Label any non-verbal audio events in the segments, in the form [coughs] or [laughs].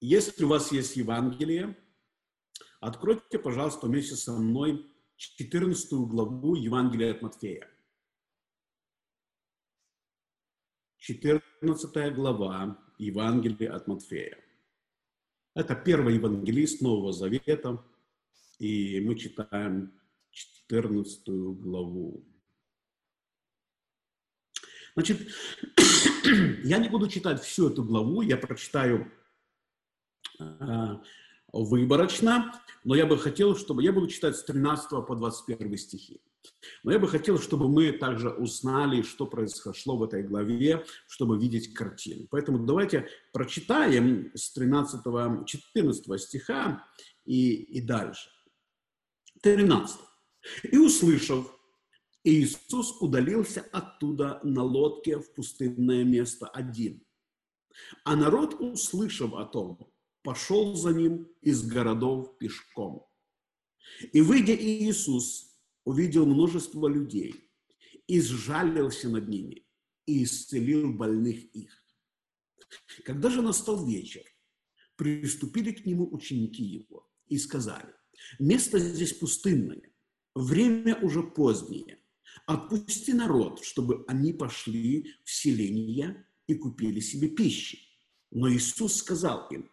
Если у вас есть Евангелие, откройте, пожалуйста, вместе со мной 14 главу Евангелия от Матфея. 14 глава Евангелия от Матфея. Это первый евангелист Нового Завета, и мы читаем 14 главу. Значит, [clears throat] я не буду читать всю эту главу, я прочитаю выборочно, но я бы хотел, чтобы... Я буду читать с 13 по 21 стихи. Но я бы хотел, чтобы мы также узнали, что произошло в этой главе, чтобы видеть картину. Поэтому давайте прочитаем с 13, 14 стиха и, и дальше. 13. «И услышав, Иисус удалился оттуда на лодке в пустынное место один. А народ, услышав о том, пошел за ним из городов пешком. И, выйдя Иисус, увидел множество людей и сжалился над ними и исцелил больных их. Когда же настал вечер, приступили к нему ученики его и сказали, место здесь пустынное, время уже позднее, отпусти народ, чтобы они пошли в селение и купили себе пищи. Но Иисус сказал им,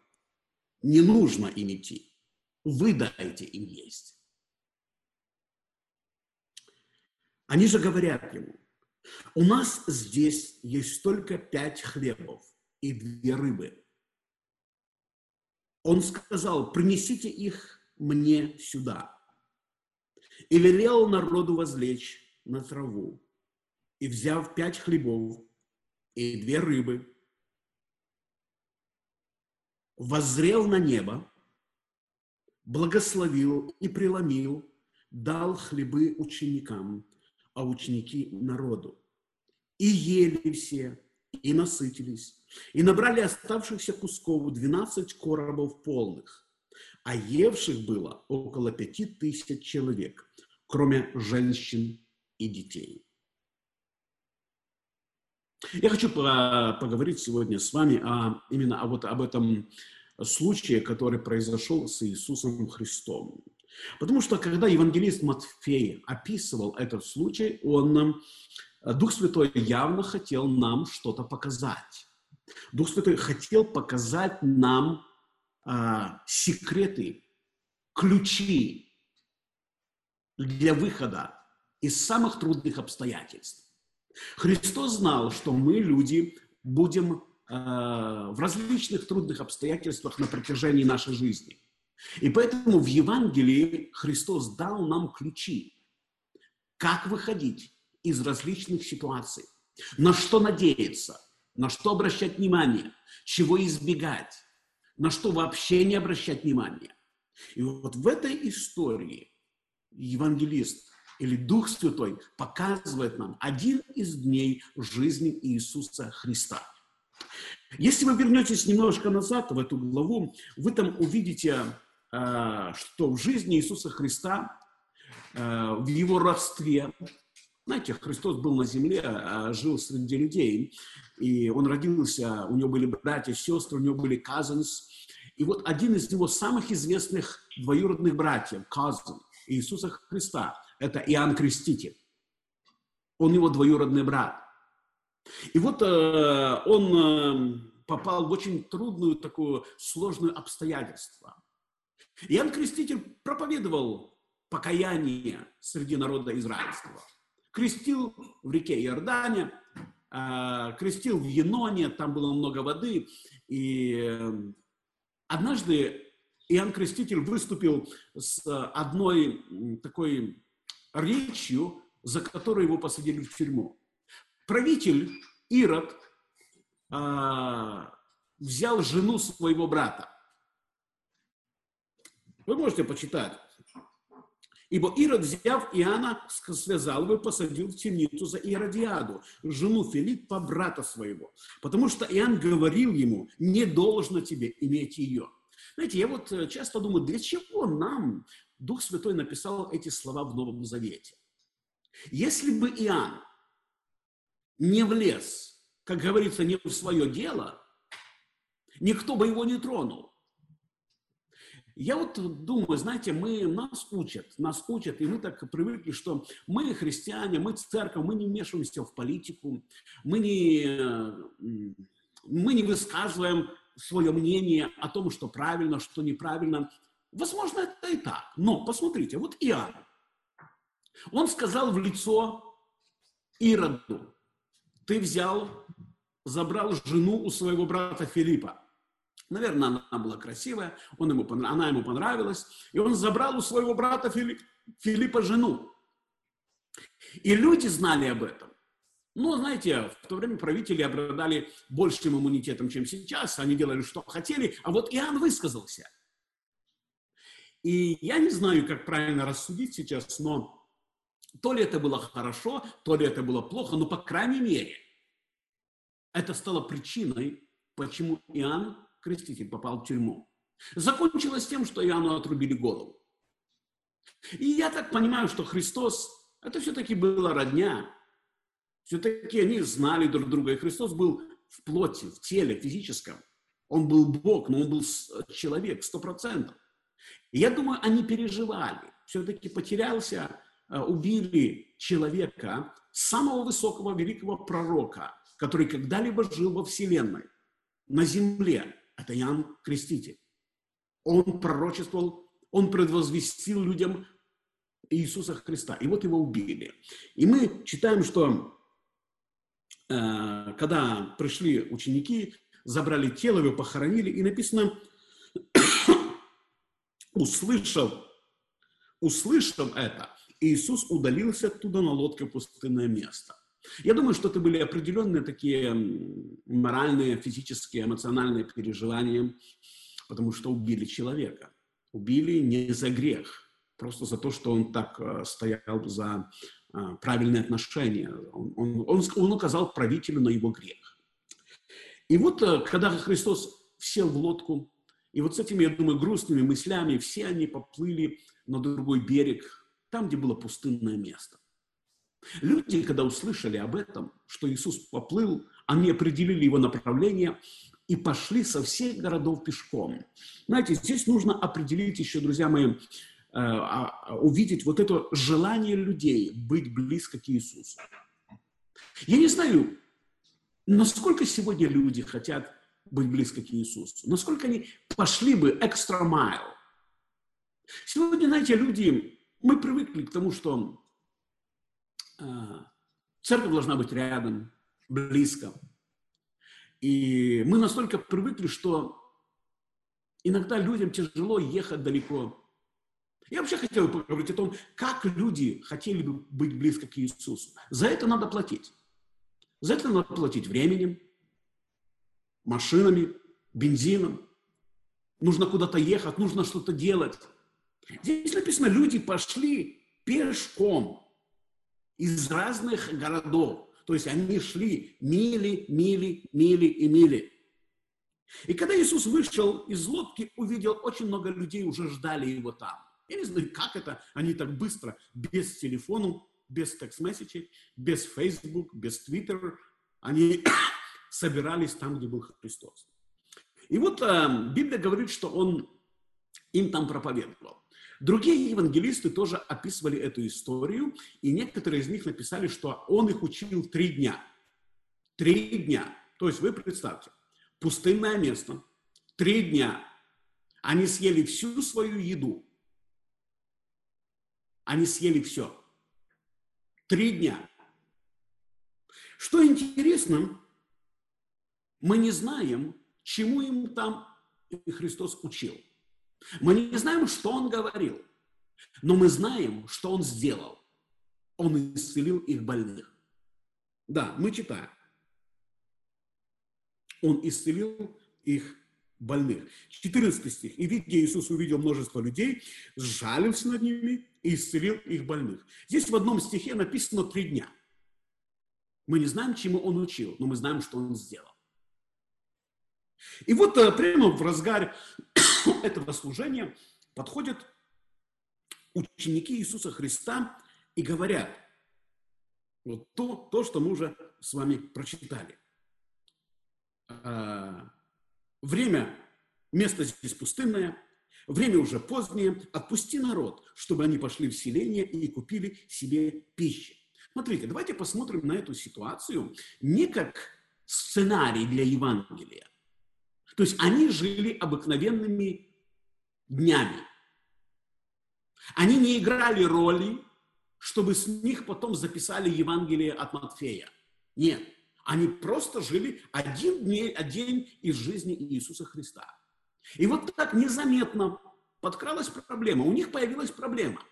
не нужно им идти, вы дайте им есть. Они же говорят ему, у нас здесь есть только пять хлебов и две рыбы. Он сказал, принесите их мне сюда. И велел народу возлечь на траву. И взяв пять хлебов и две рыбы, воззрел на небо, благословил и преломил, дал хлебы ученикам а ученики народу. И ели все, и насытились, и набрали оставшихся кусков 12 коробов полных, а евших было около пяти тысяч человек, кроме женщин и детей. Я хочу поговорить сегодня с вами о, именно о, вот об этом случае, который произошел с Иисусом Христом. Потому что когда евангелист Матфей описывал этот случай, он, э, Дух Святой явно хотел нам что-то показать. Дух Святой хотел показать нам а, секреты, ключи для выхода из самых трудных обстоятельств. Христос знал, что мы, люди, будем а, в различных трудных обстоятельствах на протяжении нашей жизни – и поэтому в Евангелии Христос дал нам ключи, как выходить из различных ситуаций, на что надеяться, на что обращать внимание, чего избегать, на что вообще не обращать внимания. И вот в этой истории евангелист или Дух Святой показывает нам один из дней жизни Иисуса Христа. Если вы вернетесь немножко назад в эту главу, вы там увидите Э, что в жизни Иисуса Христа, э, в его родстве, знаете, Христос был на земле, э, жил среди людей, и он родился, у него были братья, сестры, у него были cousins, и вот один из его самых известных двоюродных братьев, cousin Иисуса Христа, это Иоанн Креститель. Он его двоюродный брат. И вот э, он э, попал в очень трудную такую сложную обстоятельство. Иоанн Креститель проповедовал покаяние среди народа израильского. Крестил в реке Иордане, а, крестил в Еноне, там было много воды. И эм, однажды Иоанн Креститель выступил с одной такой речью, за которую его посадили в тюрьму. Правитель Ирод а, взял жену своего брата вы можете почитать. Ибо Ирод, взяв Иоанна, связал его и посадил в темницу за Иродиаду, жену Филиппа, брата своего. Потому что Иоанн говорил ему, не должно тебе иметь ее. Знаете, я вот э, часто думаю, для чего нам Дух Святой написал эти слова в Новом Завете? Если бы Иоанн не влез, как говорится, не в свое дело, никто бы его не тронул. Я вот думаю, знаете, мы, нас учат, нас учат, и мы так привыкли, что мы христиане, мы церковь, мы не вмешиваемся в политику, мы не, мы не высказываем свое мнение о том, что правильно, что неправильно. Возможно, это и так. Но посмотрите, вот Иоанн. Он сказал в лицо Ироду, ты взял, забрал жену у своего брата Филиппа. Наверное, она была красивая, он ему, она ему понравилась, и он забрал у своего брата Филипп, Филиппа жену. И люди знали об этом. Но, знаете, в то время правители обладали большим иммунитетом, чем сейчас. Они делали, что хотели. А вот Иоанн высказался. И я не знаю, как правильно рассудить сейчас, но то ли это было хорошо, то ли это было плохо, но, по крайней мере, это стало причиной, почему Иоанн Креститель попал в тюрьму. Закончилось тем, что Иоанну отрубили голову. И я так понимаю, что Христос, это все-таки была родня. Все-таки они знали друг друга, и Христос был в плоти, в теле, физическом. Он был Бог, но он был человек, сто процентов. И я думаю, они переживали. Все-таки потерялся, э, убили человека, самого высокого великого пророка, который когда-либо жил во Вселенной, на земле это Иоанн Креститель. Он пророчествовал, он предвозвестил людям Иисуса Христа. И вот его убили. И мы читаем, что э, когда пришли ученики, забрали тело, его похоронили, и написано, услышав, услышав это, Иисус удалился оттуда на лодке в пустынное место. Я думаю, что это были определенные такие моральные, физические, эмоциональные переживания, потому что убили человека. Убили не за грех, просто за то, что он так э, стоял за э, правильные отношения. Он, он, он, он указал правителю на его грех. И вот, э, когда Христос сел в лодку, и вот с этими, я думаю, грустными мыслями все они поплыли на другой берег, там, где было пустынное место. Люди, когда услышали об этом, что Иисус поплыл, они определили его направление и пошли со всех городов пешком. Знаете, здесь нужно определить еще, друзья мои, э, а, увидеть вот это желание людей быть близко к Иисусу. Я не знаю, насколько сегодня люди хотят быть близко к Иисусу, насколько они пошли бы экстра майл. Сегодня, знаете, люди, мы привыкли к тому, что а, церковь должна быть рядом, близко. И мы настолько привыкли, что иногда людям тяжело ехать далеко. Я вообще хотел бы поговорить о том, как люди хотели бы быть близко к Иисусу. За это надо платить. За это надо платить временем, машинами, бензином. Нужно куда-то ехать, нужно что-то делать. Здесь написано, люди пошли пешком из разных городов. То есть они шли мили, мили, мили и мили. И когда Иисус вышел из лодки, увидел очень много людей, уже ждали его там. Я не знаю, как это, они так быстро, без телефона, без текст-месседжей, без Facebook, без Twitter, они собирались там, где был Христос. И вот э, Библия говорит, что он им там проповедовал. Другие евангелисты тоже описывали эту историю, и некоторые из них написали, что он их учил три дня. Три дня. То есть вы представьте, пустынное место, три дня. Они съели всю свою еду. Они съели все. Три дня. Что интересно, мы не знаем, чему им там Христос учил. Мы не знаем, что он говорил, но мы знаем, что он сделал. Он исцелил их больных. Да, мы читаем. Он исцелил их больных. 14 стих. «И видя Иисус увидел множество людей, сжалился над ними и исцелил их больных». Здесь в одном стихе написано три дня. Мы не знаем, чему он учил, но мы знаем, что он сделал. И вот э, прямо в разгаре [coughs] этого служения подходят ученики Иисуса Христа и говорят, вот то, то что мы уже с вами прочитали. А, время, место здесь пустынное, время уже позднее, отпусти народ, чтобы они пошли в селение и купили себе пищи. Смотрите, давайте посмотрим на эту ситуацию не как сценарий для Евангелия. То есть они жили обыкновенными днями. Они не играли роли, чтобы с них потом записали Евангелие от Матфея. Нет, они просто жили один день, один из жизни Иисуса Христа. И вот так незаметно подкралась проблема, у них появилась проблема.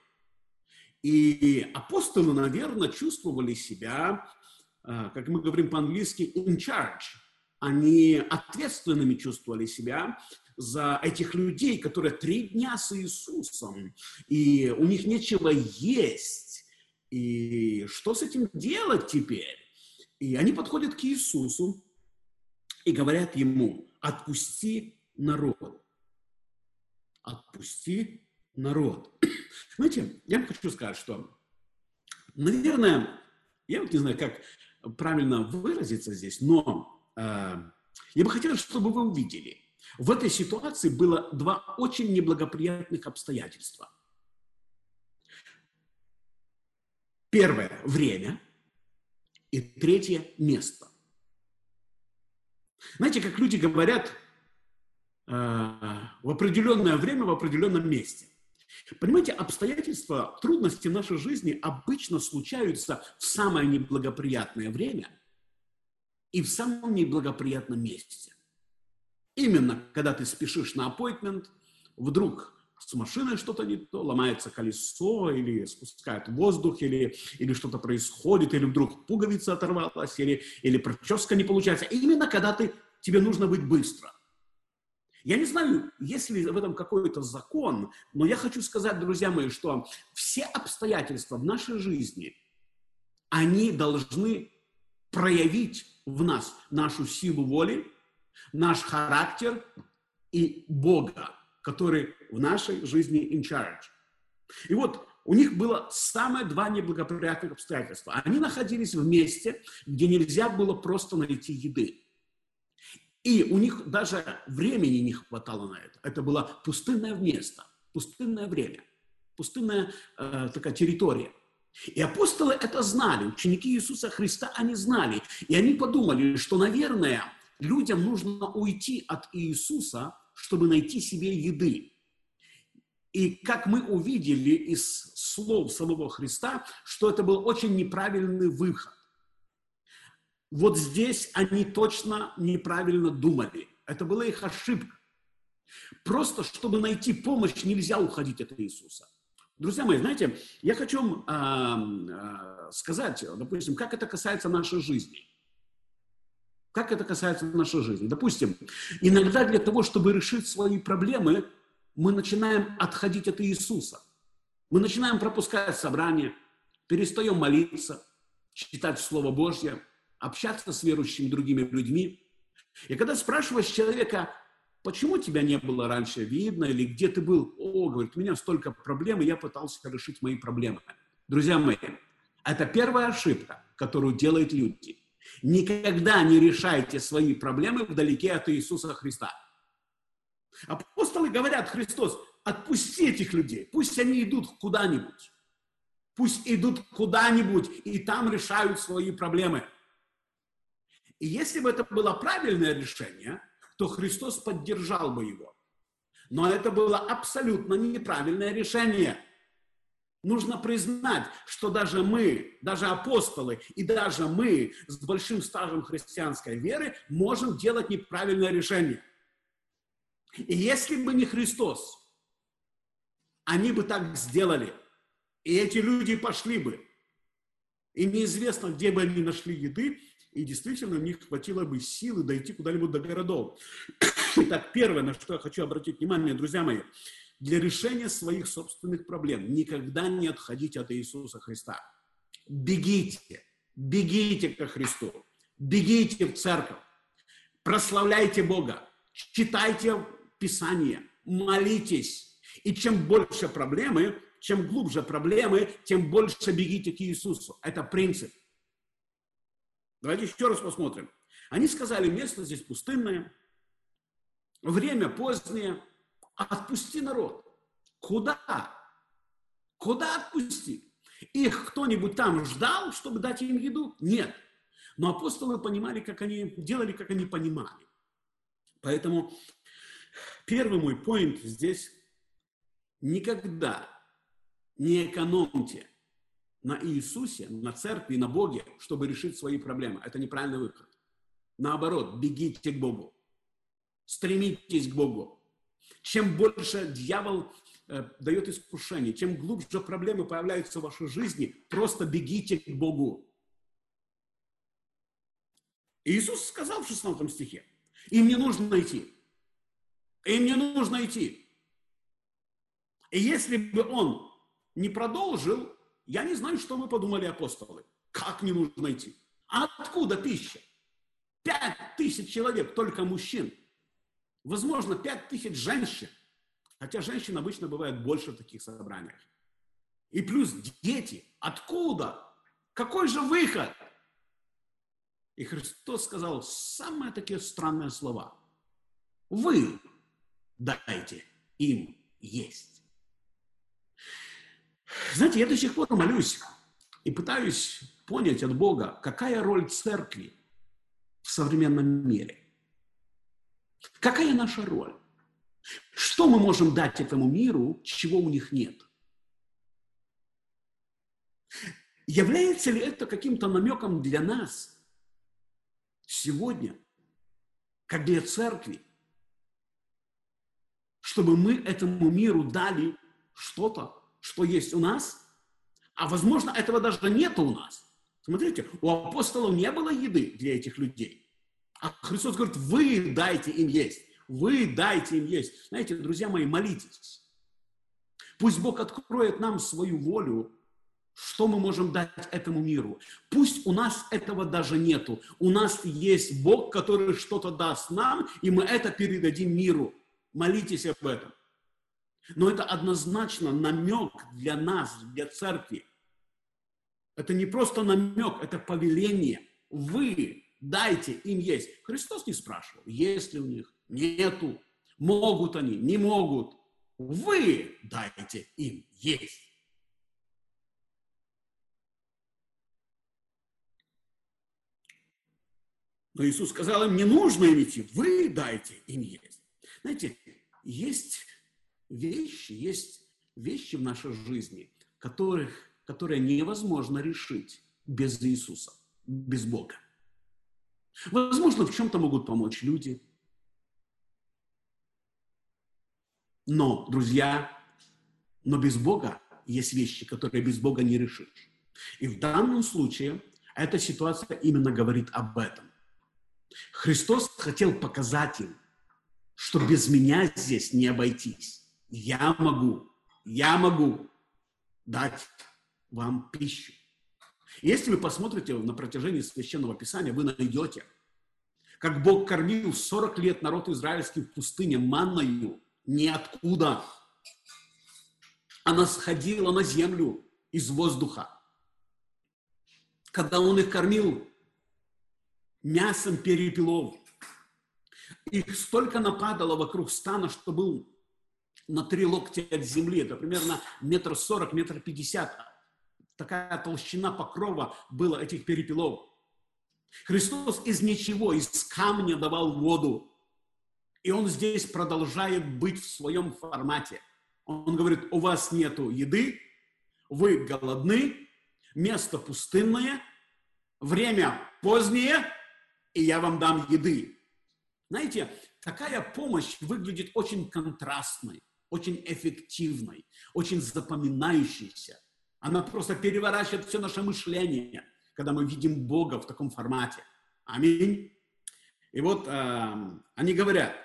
И апостолы, наверное, чувствовали себя, а, как мы говорим по-английски, in charge. Они ответственными чувствовали себя за этих людей, которые три дня с Иисусом, и у них нечего есть. И что с этим делать теперь? И они подходят к Иисусу и говорят ему, отпусти народ. Отпусти народ. [clears throat] Знаете, я хочу сказать, что, наверное, я вот не знаю, как правильно выразиться здесь, но я бы хотел, чтобы вы увидели, в этой ситуации было два очень неблагоприятных обстоятельства. Первое – время, и третье – место. Знаете, как люди говорят э, в определенное время, в определенном месте. Понимаете, обстоятельства, трудности нашей жизни обычно случаются в самое неблагоприятное время и в самом неблагоприятном месте. Именно когда ты спешишь на аппойтмент, вдруг с машиной что-то не то, ломается колесо, или спускает воздух, или, или что-то происходит, или вдруг пуговица оторвалась, или, или прическа не получается. Именно когда ты, тебе нужно быть быстро. Я не знаю, есть ли в этом какой-то закон, но я хочу сказать, друзья мои, что все обстоятельства в нашей жизни, они должны проявить в нас нашу силу воли, наш характер и Бога, который в нашей жизни in charge. И вот у них было самые два неблагоприятных обстоятельства. Они находились в месте, где нельзя было просто найти еды. И у них даже времени не хватало на это. Это было пустынное место, пустынное время, пустынная э, такая территория. И апостолы это знали, ученики Иисуса Христа они знали. И они подумали, что, наверное, людям нужно уйти от Иисуса, чтобы найти себе еды. И как мы увидели из слов самого Христа, что это был очень неправильный выход. Вот здесь они точно неправильно думали. Это была их ошибка. Просто, чтобы найти помощь, нельзя уходить от Иисуса. Друзья мои, знаете, я хочу вам э, сказать, допустим, как это касается нашей жизни. Как это касается нашей жизни? Допустим, иногда для того, чтобы решить свои проблемы, мы начинаем отходить от Иисуса. Мы начинаем пропускать собрания, перестаем молиться, читать Слово Божье – общаться с верующими другими людьми. И когда спрашиваешь человека, почему тебя не было раньше видно, или где ты был, о, говорит, у меня столько проблем, и я пытался решить мои проблемы. Друзья мои, это первая ошибка, которую делают люди. Никогда не решайте свои проблемы вдалеке от Иисуса Христа. Апостолы говорят, Христос, отпусти этих людей, пусть они идут куда-нибудь. Пусть идут куда-нибудь и там решают свои проблемы. И если бы это было правильное решение, то Христос поддержал бы его. Но это было абсолютно неправильное решение. Нужно признать, что даже мы, даже апостолы и даже мы с большим стажем христианской веры можем делать неправильное решение. И если бы не Христос, они бы так сделали. И эти люди пошли бы. И неизвестно, где бы они нашли еды, и действительно у них хватило бы силы дойти куда-нибудь до городов. [coughs] Итак, первое, на что я хочу обратить внимание, друзья мои, для решения своих собственных проблем никогда не отходите от Иисуса Христа. Бегите, бегите ко Христу, бегите в церковь, прославляйте Бога, читайте Писание, молитесь. И чем больше проблемы, чем глубже проблемы, тем больше бегите к Иисусу. Это принцип. Давайте еще раз посмотрим. Они сказали, место здесь пустынное, время позднее, Отпусти народ. Куда? Куда отпусти? Их кто-нибудь там ждал, чтобы дать им еду? Нет. Но апостолы понимали, как они делали, как они понимали. Поэтому первый мой поинт здесь – никогда не экономьте на Иисусе, на церкви, на Боге, чтобы решить свои проблемы. Это неправильный выход. Наоборот, бегите к Богу. Стремитесь к Богу. Чем больше дьявол э, дает искушение, чем глубже проблемы появляются в вашей жизни, просто бегите к Богу. Иисус сказал в 16 стихе, им не нужно идти. Им не нужно идти. И если бы он не продолжил, я не знаю, что вы подумали апостолы. Как не нужно идти? Откуда пища? Пять тысяч человек, только мужчин. Возможно, пять тысяч женщин. Хотя женщин обычно бывает больше в таких собраниях. И плюс дети. Откуда? Какой же выход? И Христос сказал самые такие странные слова. Вы дайте им есть. Знаете, я до сих пор молюсь и пытаюсь понять от Бога, какая роль церкви в современном мире. Какая наша роль? Что мы можем дать этому миру, чего у них нет? Является ли это каким-то намеком для нас сегодня, как для церкви, чтобы мы этому миру дали что-то, что есть у нас, а возможно, этого даже нет у нас. Смотрите, у апостолов не было еды для этих людей. А Христос говорит, вы дайте им есть. Вы дайте им есть. Знаете, друзья мои, молитесь. Пусть Бог откроет нам свою волю, что мы можем дать этому миру. Пусть у нас этого даже нету. У нас есть Бог, который что-то даст нам, и мы это передадим миру. Молитесь об этом. Но это однозначно намек для нас, для церкви. Это не просто намек, это повеление. Вы дайте им есть. Христос не спрашивал, есть ли у них, нету, могут они, не могут. Вы дайте им есть. Но Иисус сказал им, не нужно им идти, вы дайте им есть. Знаете, есть вещи, есть вещи в нашей жизни, которых, которые невозможно решить без Иисуса, без Бога. Возможно, в чем-то могут помочь люди. Но, друзья, но без Бога есть вещи, которые без Бога не решишь. И в данном случае эта ситуация именно говорит об этом. Христос хотел показать им, что без меня здесь не обойтись я могу, я могу дать вам пищу. Если вы посмотрите на протяжении Священного Писания, вы найдете, как Бог кормил 40 лет народ израильский в пустыне манною ниоткуда. Она сходила на землю из воздуха. Когда Он их кормил мясом перепелов, их столько нападало вокруг стана, что был на три локтя от земли, это примерно метр сорок, метр пятьдесят. Такая толщина покрова была этих перепелов. Христос из ничего, из камня давал воду. И он здесь продолжает быть в своем формате. Он говорит, у вас нету еды, вы голодны, место пустынное, время позднее, и я вам дам еды. Знаете, такая помощь выглядит очень контрастной очень эффективной, очень запоминающейся. Она просто переворачивает все наше мышление, когда мы видим Бога в таком формате. Аминь. И вот э, они говорят,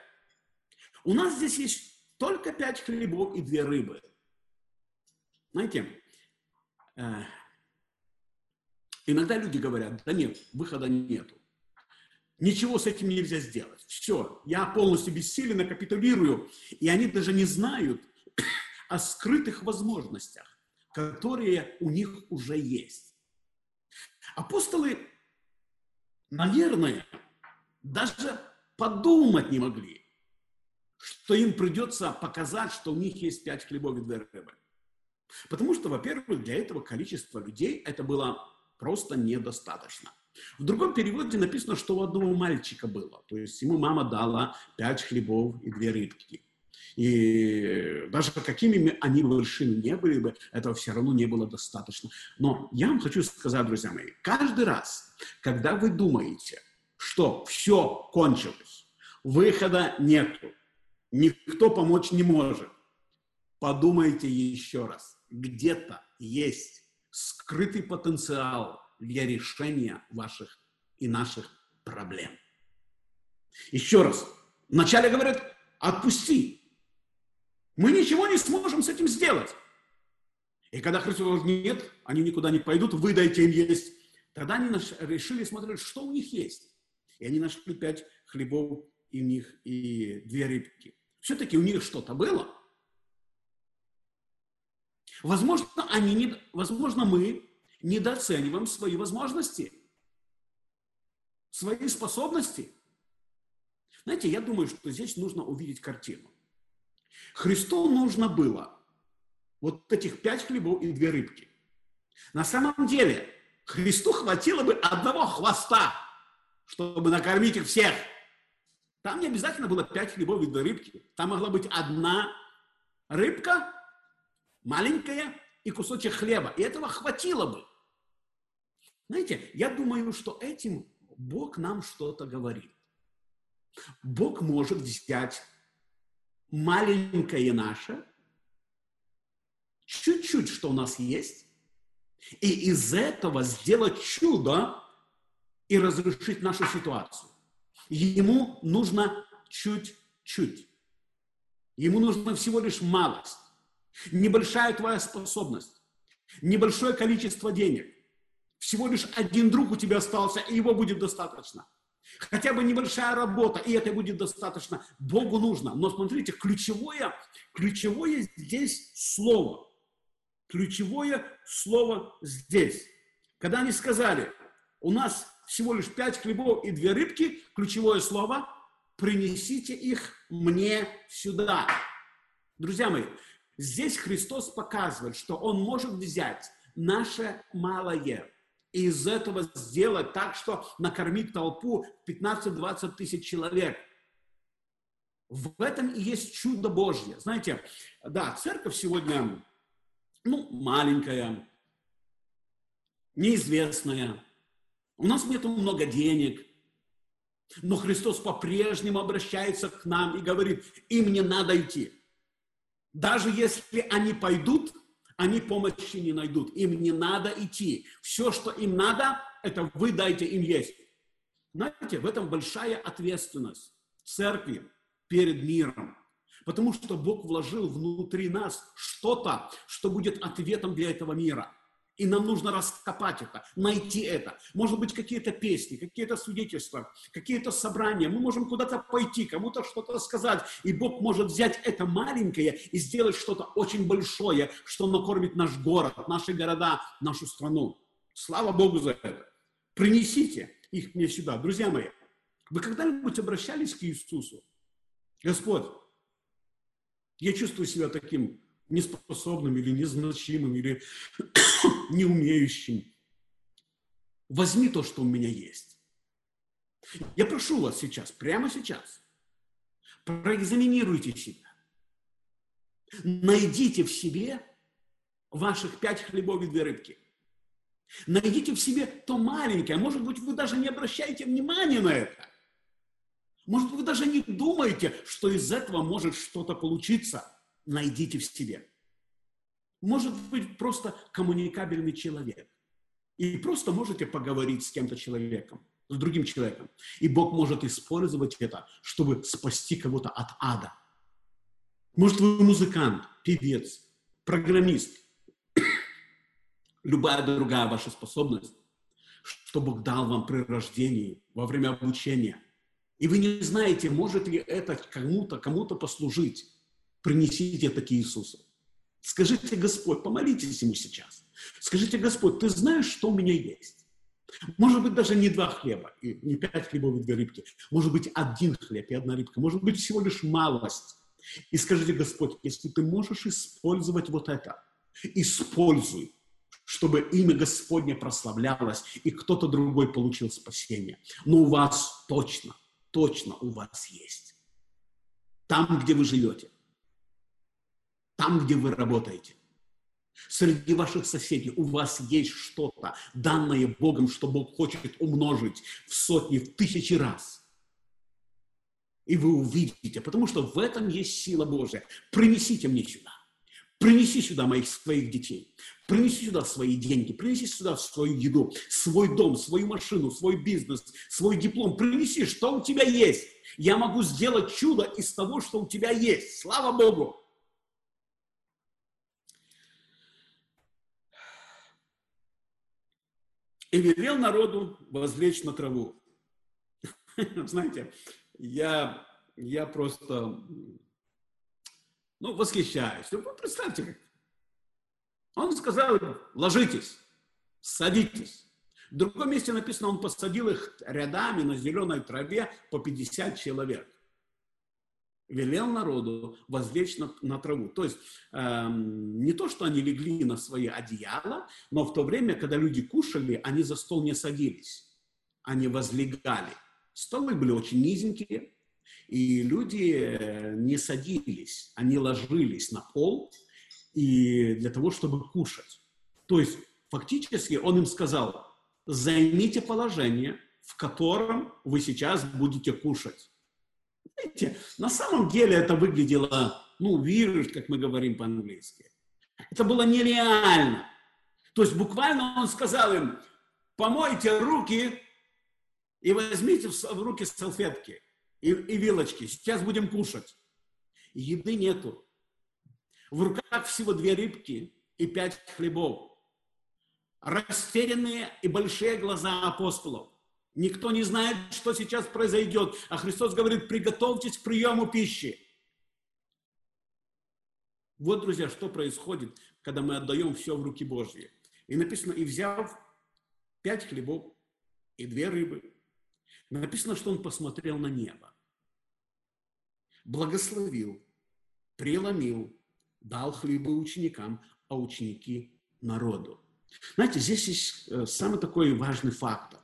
у нас здесь есть только пять хлебов и две рыбы. Знаете, э, иногда люди говорят, да нет, выхода нету. Ничего с этим нельзя сделать. Все, я полностью бессилен, капитулирую. И они даже не знают о скрытых возможностях, которые у них уже есть. Апостолы, наверное, даже подумать не могли, что им придется показать, что у них есть пять хлебов и две рыбы. Потому что, во-первых, для этого количества людей это было просто недостаточно. В другом переводе написано, что у одного мальчика было. То есть ему мама дала пять хлебов и две рыбки. И даже какими они большими не были бы, этого все равно не было достаточно. Но я вам хочу сказать, друзья мои, каждый раз, когда вы думаете, что все кончилось, выхода нету, никто помочь не может, подумайте еще раз. Где-то есть скрытый потенциал для решения ваших и наших проблем. Еще раз. Вначале говорят, отпусти. Мы ничего не сможем с этим сделать. И когда Христос говорит, нет, они никуда не пойдут, вы дайте им есть. Тогда они решили смотреть, что у них есть. И они нашли пять хлебов и у них и две рыбки. Все-таки у них что-то было. Возможно, они не, возможно, мы недооцениваем свои возможности, свои способности. Знаете, я думаю, что здесь нужно увидеть картину. Христу нужно было вот этих пять хлебов и две рыбки. На самом деле, Христу хватило бы одного хвоста, чтобы накормить их всех. Там не обязательно было пять хлебов и две рыбки. Там могла быть одна рыбка, маленькая, и кусочек хлеба. И этого хватило бы. Знаете, я думаю, что этим Бог нам что-то говорит. Бог может взять маленькое наше, чуть-чуть, что у нас есть, и из этого сделать чудо и разрешить нашу ситуацию. Ему нужно чуть-чуть. Ему нужно всего лишь малость. Небольшая твоя способность. Небольшое количество денег. Всего лишь один друг у тебя остался, и его будет достаточно. Хотя бы небольшая работа, и это будет достаточно. Богу нужно. Но смотрите, ключевое, ключевое здесь слово. Ключевое слово здесь. Когда они сказали, у нас всего лишь пять хлебов и две рыбки, ключевое слово, принесите их мне сюда. Друзья мои, здесь Христос показывает, что Он может взять наше малое, и из этого сделать так, что накормить толпу 15-20 тысяч человек. В этом и есть чудо Божье. Знаете, да, церковь сегодня, ну, маленькая, неизвестная. У нас нет много денег. Но Христос по-прежнему обращается к нам и говорит, им не надо идти. Даже если они пойдут, они помощи не найдут. Им не надо идти. Все, что им надо, это вы дайте им есть. Знаете, в этом большая ответственность церкви перед миром. Потому что Бог вложил внутри нас что-то, что будет ответом для этого мира. И нам нужно раскопать это, найти это. Может быть, какие-то песни, какие-то свидетельства, какие-то собрания. Мы можем куда-то пойти, кому-то что-то сказать. И Бог может взять это маленькое и сделать что-то очень большое, что накормит наш город, наши города, нашу страну. Слава Богу за это. Принесите их мне сюда. Друзья мои, вы когда-нибудь обращались к Иисусу? Господь, я чувствую себя таким неспособным или незначимым, или [laughs] не умеющим. Возьми то, что у меня есть. Я прошу вас сейчас, прямо сейчас, проэкзаминируйте себя. Найдите в себе ваших пять хлебов и две рыбки. Найдите в себе то маленькое. Может быть, вы даже не обращаете внимания на это. Может вы даже не думаете, что из этого может что-то получиться. Найдите в себе. Может быть, просто коммуникабельный человек. И просто можете поговорить с кем-то человеком, с другим человеком. И Бог может использовать это, чтобы спасти кого-то от ада. Может, вы музыкант, певец, программист, любая другая ваша способность, что Бог дал вам при рождении, во время обучения. И вы не знаете, может ли это кому-то, кому-то послужить. Принесите это к Иисусу. Скажите, Господь, помолитесь Ему сейчас. Скажите, Господь, Ты знаешь, что у меня есть? Может быть, даже не два хлеба, и не пять хлебов и две рыбки. Может быть, один хлеб и одна рыбка. Может быть, всего лишь малость. И скажите, Господь, если ты можешь использовать вот это, используй, чтобы имя Господне прославлялось, и кто-то другой получил спасение. Но у вас точно, точно у вас есть. Там, где вы живете, там, где вы работаете, среди ваших соседей у вас есть что-то, данное Богом, что Бог хочет умножить в сотни, в тысячи раз. И вы увидите, потому что в этом есть сила Божья. Принесите мне сюда. Принеси сюда моих своих детей. Принеси сюда свои деньги, принеси сюда свою еду, свой дом, свою машину, свой бизнес, свой диплом. Принеси, что у тебя есть. Я могу сделать чудо из того, что у тебя есть. Слава Богу! И велел народу возлечь на траву. [laughs] Знаете, я, я просто, ну, восхищаюсь. Ну, представьте, как. Он сказал ложитесь, садитесь. В другом месте написано, он посадил их рядами на зеленой траве по 50 человек велел народу возлечь на, на траву. То есть эм, не то, что они легли на свои одеяла, но в то время, когда люди кушали, они за стол не садились, они возлегали. Столы были очень низенькие, и люди э, не садились, они ложились на пол и для того, чтобы кушать. То есть фактически он им сказал, займите положение, в котором вы сейчас будете кушать. Знаете, на самом деле это выглядело, ну, вирус, как мы говорим по-английски. Это было нереально. То есть буквально он сказал им, помойте руки и возьмите в руки салфетки и, и вилочки. Сейчас будем кушать. Еды нету. В руках всего две рыбки и пять хлебов. Растерянные и большие глаза апостолов. Никто не знает, что сейчас произойдет. А Христос говорит, приготовьтесь к приему пищи. Вот, друзья, что происходит, когда мы отдаем все в руки Божьи. И написано, и взяв пять хлебов и две рыбы, написано, что он посмотрел на небо, благословил, преломил, дал хлебы ученикам, а ученики народу. Знаете, здесь есть э, самый такой важный фактор.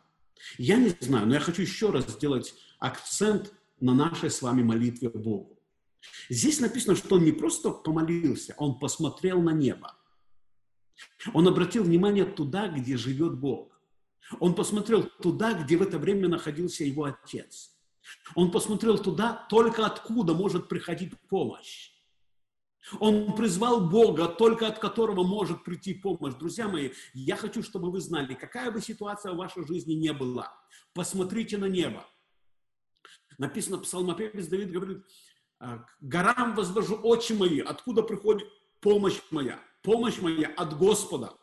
Я не знаю, но я хочу еще раз сделать акцент на нашей с вами молитве Богу. Здесь написано, что он не просто помолился, он посмотрел на небо. Он обратил внимание туда, где живет Бог. Он посмотрел туда, где в это время находился его отец. Он посмотрел туда, только откуда может приходить помощь. Он призвал Бога, только от которого может прийти помощь. Друзья мои, я хочу, чтобы вы знали, какая бы ситуация в вашей жизни не была, посмотрите на небо. Написано, псалмопевец Давид говорит, «А, горам возвожу очи мои, откуда приходит помощь моя? Помощь моя от Господа,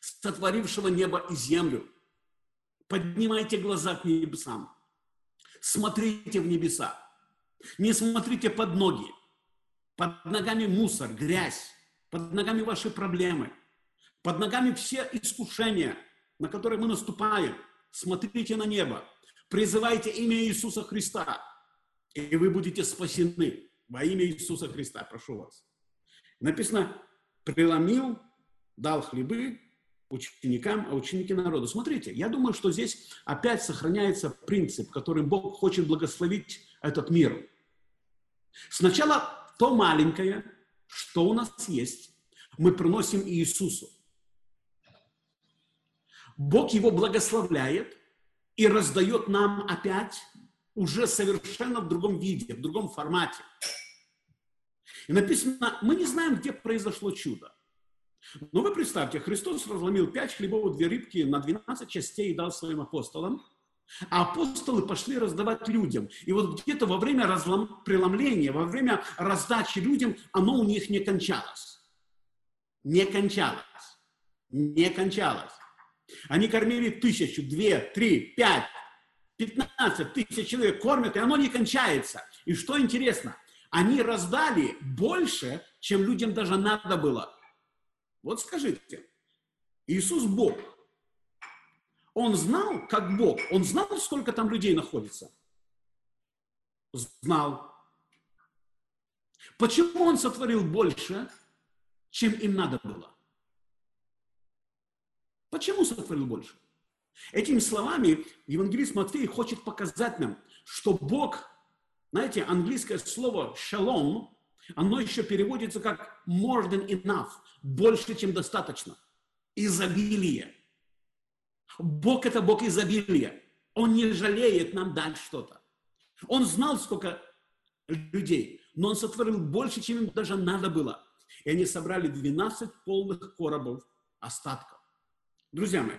сотворившего небо и землю. Поднимайте глаза к небесам, смотрите в небеса, не смотрите под ноги, под ногами мусор, грязь, под ногами ваши проблемы, под ногами все искушения, на которые мы наступаем. Смотрите на небо, призывайте имя Иисуса Христа, и вы будете спасены во имя Иисуса Христа, прошу вас. Написано, преломил, дал хлебы ученикам, а ученики народу. Смотрите, я думаю, что здесь опять сохраняется принцип, которым Бог хочет благословить этот мир. Сначала то маленькое, что у нас есть, мы приносим Иисусу. Бог его благословляет и раздает нам опять уже совершенно в другом виде, в другом формате. И написано, мы не знаем, где произошло чудо. Но вы представьте, Христос разломил пять хлебов, две рыбки на 12 частей и дал своим апостолам. А апостолы пошли раздавать людям. И вот где-то во время разлом, преломления, во время раздачи людям, оно у них не кончалось. Не кончалось. Не кончалось. Они кормили тысячу, две, три, пять, пятнадцать тысяч человек кормят, и оно не кончается. И что интересно, они раздали больше, чем людям даже надо было. Вот скажите, Иисус Бог – он знал, как Бог, он знал, сколько там людей находится? Знал. Почему он сотворил больше, чем им надо было? Почему сотворил больше? Этими словами евангелист Матфей хочет показать нам, что Бог, знаете, английское слово «шалом», оно еще переводится как more than enough, больше, чем достаточно, изобилие. Бог – это Бог изобилия. Он не жалеет нам дать что-то. Он знал, сколько людей, но он сотворил больше, чем им даже надо было. И они собрали 12 полных коробов остатков. Друзья мои,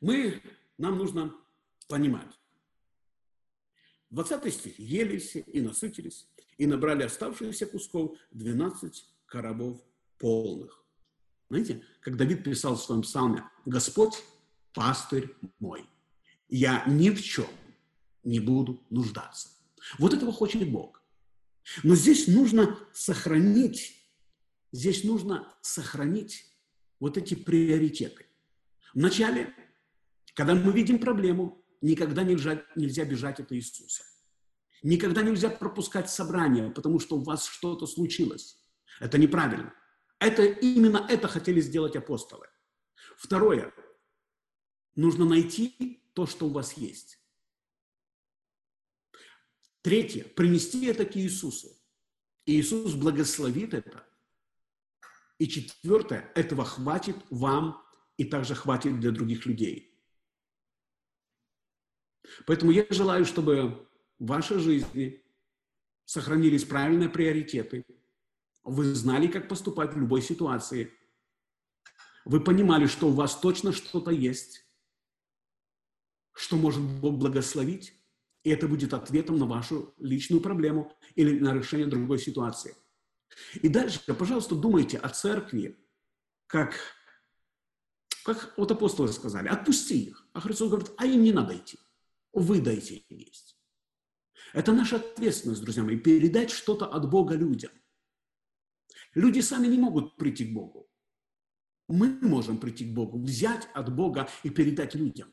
мы, нам нужно понимать. 20 стих. Ели все и насытились, и набрали оставшихся кусков 12 коробов полных. Знаете, как Давид писал в своем псалме, «Господь – пастырь мой, я ни в чем не буду нуждаться». Вот этого хочет Бог. Но здесь нужно сохранить, здесь нужно сохранить вот эти приоритеты. Вначале когда мы видим проблему, никогда нельзя, нельзя бежать от Иисуса. Никогда нельзя пропускать собрание, потому что у вас что-то случилось. Это неправильно. Это именно это хотели сделать апостолы. Второе. Нужно найти то, что у вас есть. Третье. Принести это к Иисусу. И Иисус благословит это. И четвертое. Этого хватит вам и также хватит для других людей. Поэтому я желаю, чтобы в вашей жизни сохранились правильные приоритеты. Вы знали, как поступать в любой ситуации. Вы понимали, что у вас точно что-то есть, что может Бог благословить, и это будет ответом на вашу личную проблему или на решение другой ситуации. И дальше, пожалуйста, думайте о церкви, как, как вот апостолы сказали, отпусти их. А Христос говорит, а им не надо идти вы дайте им есть. Это наша ответственность, друзья мои, передать что-то от Бога людям. Люди сами не могут прийти к Богу. Мы можем прийти к Богу, взять от Бога и передать людям.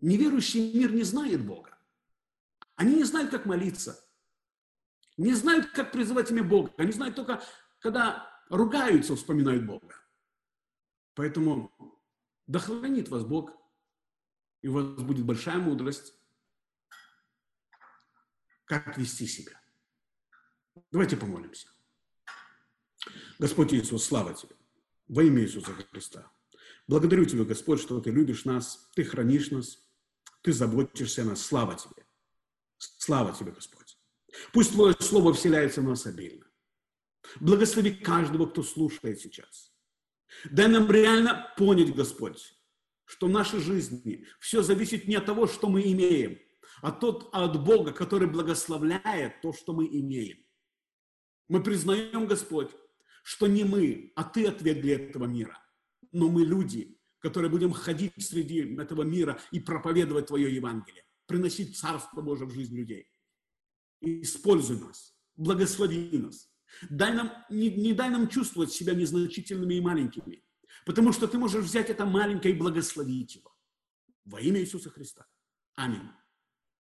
Неверующий мир не знает Бога. Они не знают, как молиться. Не знают, как призывать имя Бога. Они знают только, когда ругаются, вспоминают Бога. Поэтому да хранит вас Бог и у вас будет большая мудрость, как вести себя. Давайте помолимся. Господь Иисус, слава Тебе. Во имя Иисуса Христа. Благодарю Тебя, Господь, что Ты любишь нас, Ты хранишь нас, Ты заботишься о нас. Слава Тебе. Слава Тебе, Господь. Пусть Твое Слово вселяется в нас обильно. Благослови каждого, кто слушает сейчас. Дай нам реально понять, Господь, что в нашей жизни все зависит не от того, что мы имеем, а тот, от Бога, который благословляет то, что мы имеем. Мы признаем, Господь, что не мы, а Ты ответ для этого мира. Но мы люди, которые будем ходить среди этого мира и проповедовать Твое Евангелие, приносить Царство Божие в жизнь людей. Используй нас, благослови нас. Дай нам, не, не дай нам чувствовать себя незначительными и маленькими, Потому что ты можешь взять это маленькое и благословить его. Во имя Иисуса Христа. Аминь.